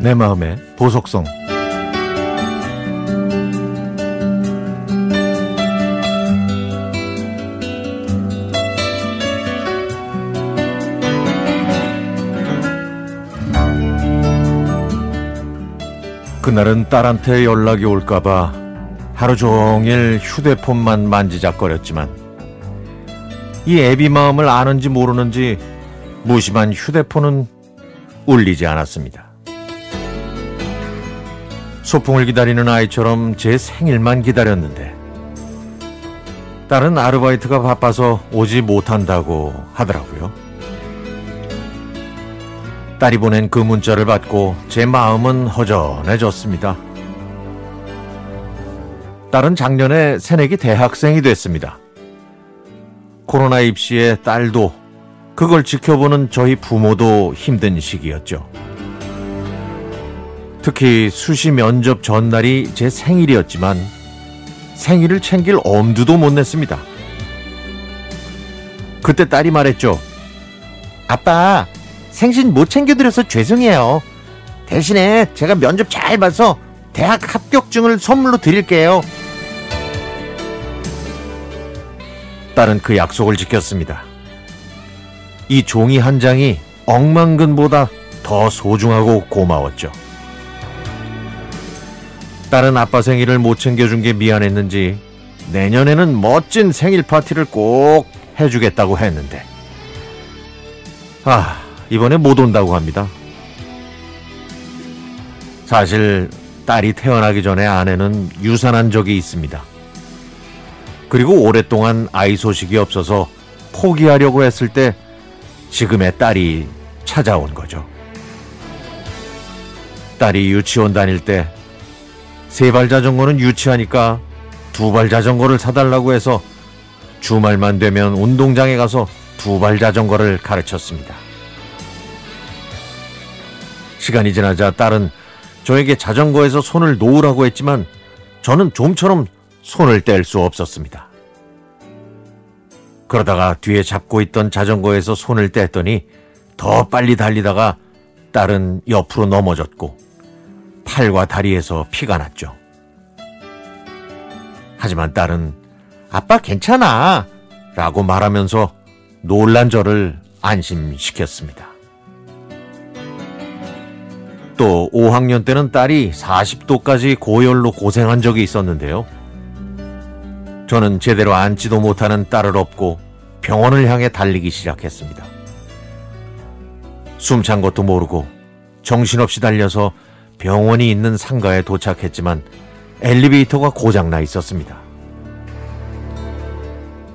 내 마음의 보석성 그날은 딸한테 연락이 올까봐 하루 종일 휴대폰만 만지작거렸지만 이 애비 마음을 아는지 모르는지 무심한 휴대폰은 울리지 않았습니다. 소풍을 기다리는 아이처럼 제 생일만 기다렸는데 딸은 아르바이트가 바빠서 오지 못한다고 하더라고요. 딸이 보낸 그 문자를 받고 제 마음은 허전해졌습니다. 딸은 작년에 새내기 대학생이 됐습니다. 코로나 입시에 딸도 그걸 지켜보는 저희 부모도 힘든 시기였죠. 특히 수시 면접 전날이 제 생일이었지만 생일을 챙길 엄두도 못 냈습니다. 그때 딸이 말했죠. 아빠, 생신 못 챙겨드려서 죄송해요. 대신에 제가 면접 잘 봐서 대학 합격증을 선물로 드릴게요. 딸은 그 약속을 지켰습니다. 이 종이 한 장이 억만근보다 더 소중하고 고마웠죠. 딸은 아빠 생일을 못 챙겨준 게 미안했는지 내년에는 멋진 생일 파티를 꼭 해주겠다고 했는데 아 이번에 못 온다고 합니다. 사실 딸이 태어나기 전에 아내는 유산한 적이 있습니다. 그리고 오랫동안 아이 소식이 없어서 포기하려고 했을 때 지금의 딸이 찾아온 거죠. 딸이 유치원 다닐 때 세발 자전거는 유치하니까 두 발 자전거를 사달라고 해서 주말만 되면 운동장에 가서 두 발 자전거를 가르쳤습니다. 시간이 지나자 딸은 저에게 자전거에서 손을 놓으라고 했지만 저는 좀처럼 손을 뗄 수 없었습니다. 그러다가 뒤에 잡고 있던 자전거에서 손을 뗐더니 더 빨리 달리다가 딸은 옆으로 넘어졌고 팔과 다리에서 피가 났죠. 하지만 딸은 아빠 괜찮아 라고 말하면서 놀란 저를 안심시켰습니다. 또 5학년 때는 딸이 40도까지 고열로 고생한 적이 있었는데요. 저는 제대로 앉지도 못하는 딸을 업고 병원을 향해 달리기 시작했습니다. 숨찬 것도 모르고 정신없이 달려서 병원이 있는 상가에 도착했지만 엘리베이터가 고장나 있었습니다.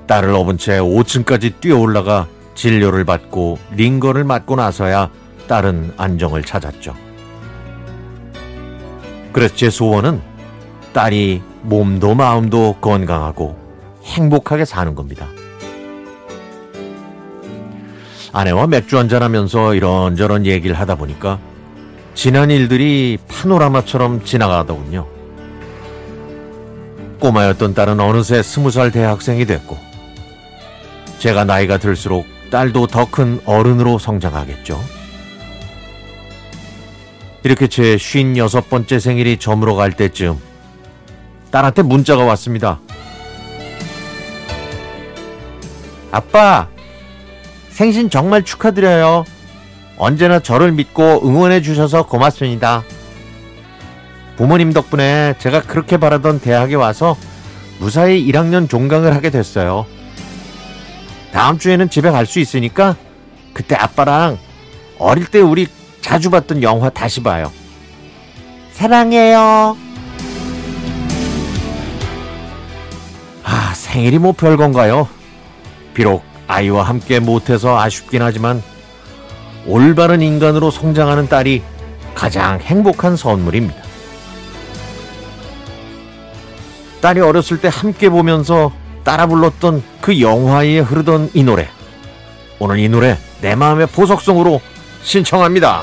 딸을 업은 채 5층까지 뛰어 올라가 진료를 받고 링거를 맞고 나서야 딸은 안정을 찾았죠. 그래서 제 소원은 딸이 몸도 마음도 건강하고 행복하게 사는 겁니다. 아내와 맥주 한잔하면서 이런저런 얘기를 하다 보니까 지난 일들이 파노라마처럼 지나가더군요. 꼬마였던 딸은 어느새 스무 살 대학생이 됐고, 제가 나이가 들수록 딸도 더 큰 어른으로 성장하겠죠. 이렇게 제 56번째 생일이 저물어 갈 때쯤 딸한테 문자가 왔습니다. 아빠, 생신 정말 축하드려요. 언제나 저를 믿고 응원해 주셔서 고맙습니다. 부모님 덕분에 제가 그렇게 바라던 대학에 와서 무사히 1학년 종강을 하게 됐어요. 다음 주에는 집에 갈 수 있으니까 그때 아빠랑 어릴 때 우리 자주 봤던 영화 다시 봐요. 사랑해요. 아, 생일이 뭐 별건가요? 비록 아이와 함께 못해서 아쉽긴 하지만 올바른 인간으로 성장하는 딸이 가장 행복한 선물입니다. 딸이 어렸을 때 함께 보면서 따라 불렀던 그 영화에 흐르던 이 노래. 오늘 이 노래 내 마음의 보석성으로 신청합니다.